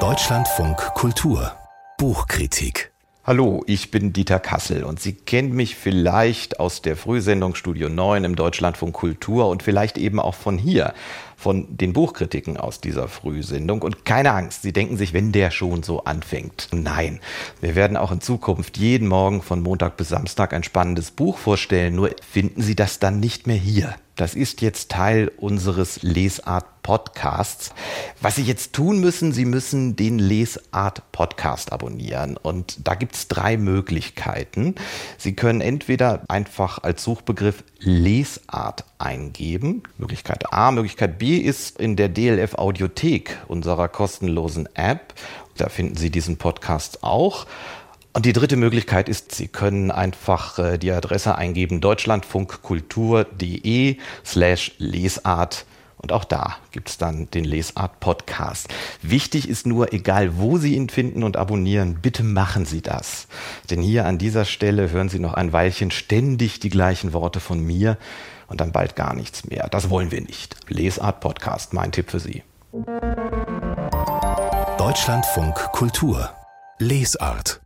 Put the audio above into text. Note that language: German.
Deutschlandfunk Kultur Buchkritik Hallo, ich bin Dieter Kassel und Sie kennen mich vielleicht aus der Frühsendung Studio 9 im Deutschlandfunk Kultur und vielleicht eben auch von hier, von den Buchkritiken aus dieser Frühsendung. Und keine Angst, Sie denken sich, wenn der schon so anfängt. Nein, wir werden auch in Zukunft jeden Morgen von Montag bis Samstag ein spannendes Buch vorstellen, nur finden Sie das dann nicht mehr hier. Das ist jetzt Teil unseres Lesart-Podcasts. Was Sie jetzt tun müssen, Sie müssen den Lesart-Podcast abonnieren. Und da gibt es drei Möglichkeiten. Sie können entweder einfach als Suchbegriff Lesart eingeben. Möglichkeit A. Möglichkeit B ist in der DLF Audiothek unserer kostenlosen App. Da finden Sie diesen Podcast auch. Und die dritte Möglichkeit ist, Sie können einfach äh, die Adresse eingeben deutschlandfunkkultur.de slash Lesart. Und auch da gibt es dann den Lesart-Podcast. Wichtig ist nur, egal wo Sie ihn finden und abonnieren, bitte machen Sie das. Denn hier an dieser Stelle hören Sie noch ein Weilchen ständig die gleichen Worte von mir und dann bald gar nichts mehr. Das wollen wir nicht. Lesart-Podcast, mein Tipp für Sie. Deutschlandfunk Kultur Lesart